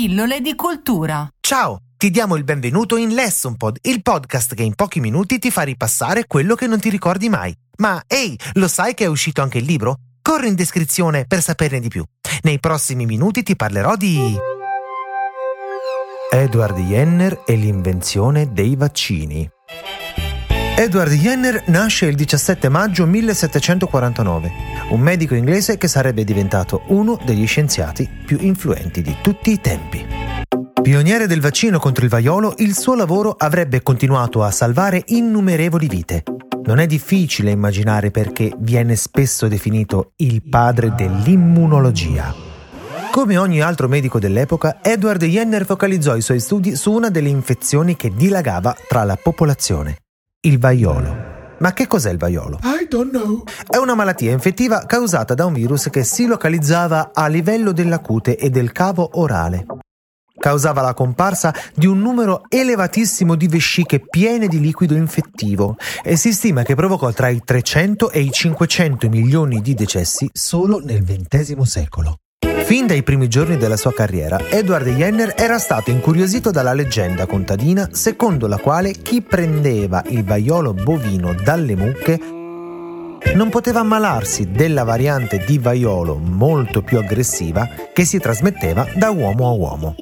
Pillole di cultura. Ciao, ti diamo il benvenuto in Lesson Pod, il podcast che in pochi minuti ti fa ripassare quello che non ti ricordi mai. Ma ehi, lo sai che è uscito anche il libro? Corri in descrizione per saperne di più. Nei prossimi minuti ti parlerò di... Edward Jenner e l'invenzione dei vaccini. Edward Jenner nasce il 17 maggio 1749, un medico inglese che sarebbe diventato uno degli scienziati più influenti di tutti i tempi. Pioniere del vaccino contro il vaiolo, il suo lavoro avrebbe continuato a salvare innumerevoli vite. Non è difficile immaginare perché viene spesso definito il padre dell'immunologia. Come ogni altro medico dell'epoca, Edward Jenner focalizzò i suoi studi su una delle infezioni che dilagava tra la popolazione, il vaiolo. Ma che cos'è il vaiolo? I don't know. È una malattia infettiva causata da un virus che si localizzava a livello della cute e del cavo orale. Causava la comparsa di un numero elevatissimo di vesciche piene di liquido infettivo e si stima che provocò tra i 300 e i 500 milioni di decessi solo nel XX secolo. Fin dai primi giorni della sua carriera, Edward Jenner era stato incuriosito dalla leggenda contadina secondo la quale chi prendeva il vaiolo bovino dalle mucche non poteva ammalarsi della variante di vaiolo molto più aggressiva che si trasmetteva da uomo a uomo.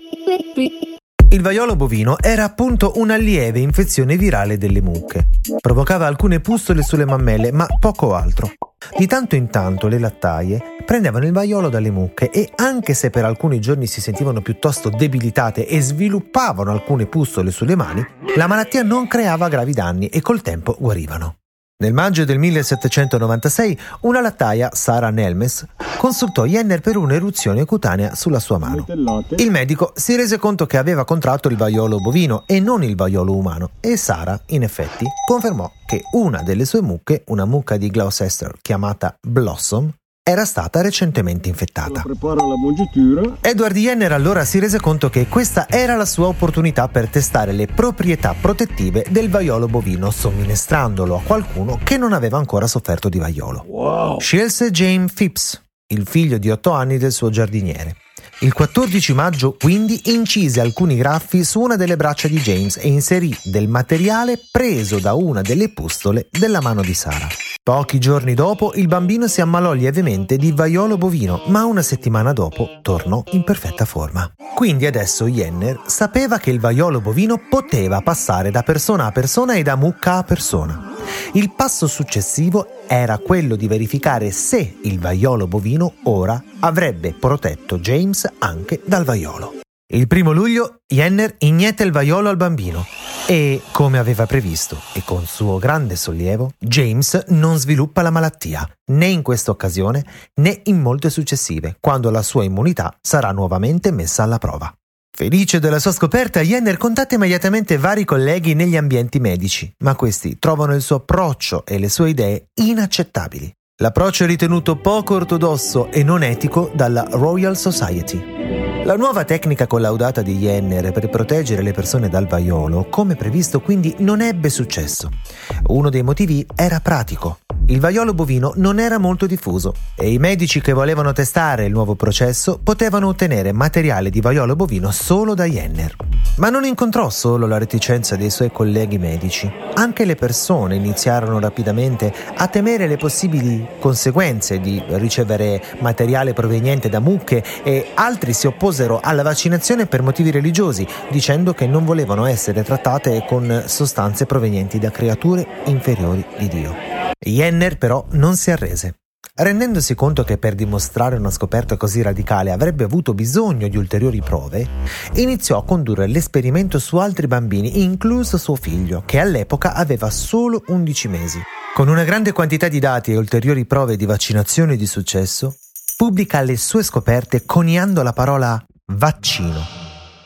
Il vaiolo bovino era appunto una lieve infezione virale delle mucche. Provocava alcune pustole sulle mammelle, ma poco altro. Di tanto in tanto le lattaie prendevano il vaiolo dalle mucche e anche se per alcuni giorni si sentivano piuttosto debilitate e sviluppavano alcune pustole sulle mani, la malattia non creava gravi danni e col tempo guarivano. Nel maggio del 1796 una lattaia, Sara Nelmes, consultò Jenner per un'eruzione cutanea sulla sua mano. Il medico si rese conto che aveva contratto il vaiolo bovino e non il vaiolo umano e Sara, in effetti, confermò che una delle sue mucche, una mucca di Gloucester chiamata Blossom, era stata recentemente infettata. Edward Jenner allora si rese conto che questa era la sua opportunità per testare le proprietà protettive del vaiolo bovino somministrandolo a qualcuno che non aveva ancora sofferto di vaiolo. Wow. Scelse James Phipps, il figlio di otto anni del suo giardiniere. Il 14 maggio quindi incise alcuni graffi su una delle braccia di James e inserì del materiale preso da una delle pustole della mano di Sara. Pochi giorni dopo il bambino si ammalò lievemente di vaiolo bovino, ma una settimana dopo tornò in perfetta forma. Quindi adesso Jenner sapeva che il vaiolo bovino poteva passare da persona a persona e da mucca a persona. Il passo successivo era quello di verificare se il vaiolo bovino ora avrebbe protetto James anche dal vaiolo. Il primo luglio Jenner inietta il vaiolo al bambino e, come aveva previsto e con suo grande sollievo, James non sviluppa la malattia, né in questa occasione né in molte successive, quando la sua immunità sarà nuovamente messa alla prova. Felice della sua scoperta, Jenner contatta immediatamente vari colleghi negli ambienti medici, ma questi trovano il suo approccio e le sue idee inaccettabili. L'approccio è ritenuto poco ortodosso e non etico dalla Royal Society. La nuova tecnica collaudata di Jenner per proteggere le persone dal vaiolo, come previsto, quindi non ebbe successo. Uno dei motivi era pratico. Il vaiolo bovino non era molto diffuso e i medici che volevano testare il nuovo processo potevano ottenere materiale di vaiolo bovino solo da Jenner. Ma non incontrò solo la reticenza dei suoi colleghi medici. Anche le persone iniziarono rapidamente a temere le possibili conseguenze di ricevere materiale proveniente da mucche e altri si opposero alla vaccinazione per motivi religiosi, dicendo che non volevano essere trattate con sostanze provenienti da creature inferiori di Dio. Jenner però non si arrese. Rendendosi conto che per dimostrare una scoperta così radicale avrebbe avuto bisogno di ulteriori prove, iniziò a condurre l'esperimento su altri bambini, incluso suo figlio, che all'epoca aveva solo 11 mesi. Con una grande quantità di dati e ulteriori prove di vaccinazione di successo, pubblica le sue scoperte coniando la parola vaccino,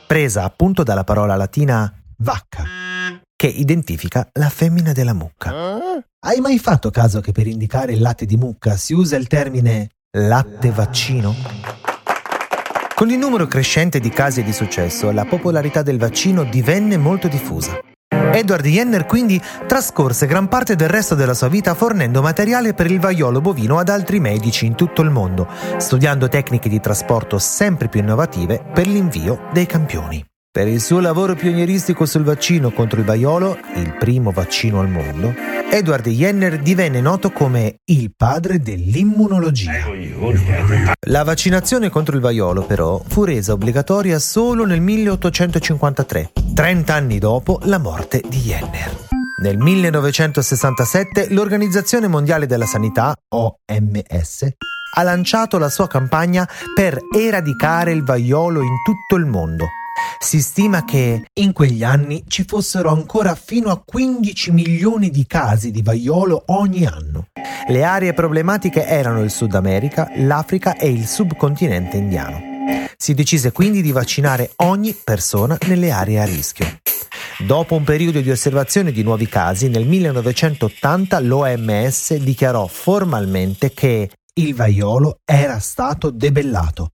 presa appunto dalla parola latina vacca, che identifica la femmina della mucca. Hai mai fatto caso che per indicare il latte di mucca si usa il termine latte vaccino? Con il numero crescente di casi di successo, la popolarità del vaccino divenne molto diffusa. Edward Jenner quindi trascorse gran parte del resto della sua vita fornendo materiale per il vaiolo bovino ad altri medici in tutto il mondo, studiando tecniche di trasporto sempre più innovative per l'invio dei campioni. Per il suo lavoro pionieristico sul vaccino contro il vaiolo, il primo vaccino al mondo, Edward Jenner divenne noto come il padre dell'immunologia. La vaccinazione contro il vaiolo, però, fu resa obbligatoria solo nel 1853, 30 anni dopo la morte di Jenner. Nel 1967 l'Organizzazione Mondiale della Sanità, OMS, ha lanciato la sua campagna per eradicare il vaiolo in tutto il mondo si stima che in quegli anni ci fossero ancora fino a 15 milioni di casi di vaiolo ogni anno. Le aree problematiche erano il Sud America, l'Africa e il subcontinente indiano. Si decise quindi di vaccinare ogni persona nelle aree a rischio. Dopo un periodo di osservazione di nuovi casi, nel 1980 l'OMS dichiarò formalmente che il vaiolo era stato debellato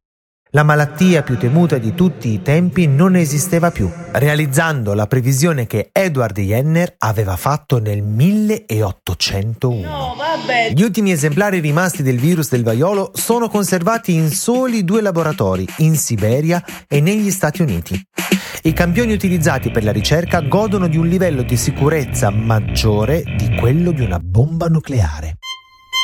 la malattia più temuta di tutti i tempi non esisteva più, realizzando la previsione che Edward Jenner aveva fatto nel 1801. No, Gli ultimi esemplari rimasti del virus del vaiolo sono conservati in soli due laboratori, in Siberia e negli Stati Uniti. I campioni utilizzati per la ricerca godono di un livello di sicurezza maggiore di quello di una bomba nucleare.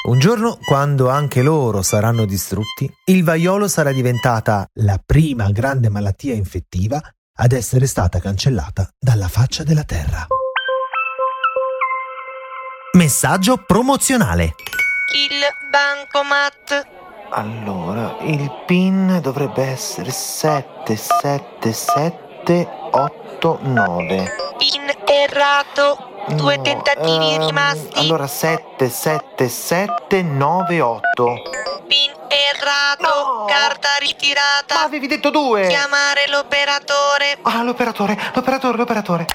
Un giorno, quando anche loro saranno distrutti, il vaiolo sarà diventata la prima grande malattia infettiva ad essere stata cancellata dalla faccia della Terra. Messaggio promozionale. Il bancomat. Allora, il PIN dovrebbe essere 77789. PIN errato. Due tentativi ehm, rimasti. Allora 77798. Pin errato. No. Carta ritirata. Ma avevi detto due. Chiamare l'operatore. Ah, l'operatore, l'operatore, l'operatore.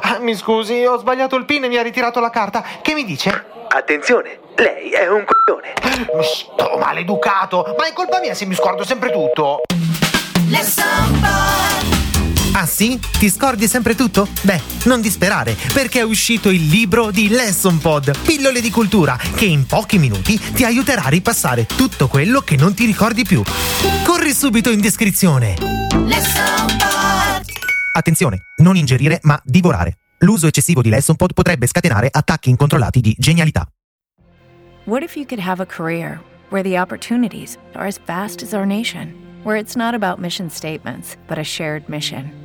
Ah, mi scusi, ho sbagliato il PIN e mi ha ritirato la carta. Che mi dice? Attenzione, lei è un coglione. Sto maleducato. Ma è colpa mia se mi scordo sempre tutto. Ah sì? Ti scordi sempre tutto? Beh, non disperare, perché è uscito il libro di Lesson Pod, pillole di cultura, che in pochi minuti ti aiuterà a ripassare tutto quello che non ti ricordi più. Corri subito in descrizione. Lesson Pod. Attenzione, non ingerire ma divorare. L'uso eccessivo di Lesson Pod potrebbe scatenare attacchi incontrollati di genialità. What if you could have a career where the opportunities are as vast as our nation, where it's not about mission statements, but a shared mission?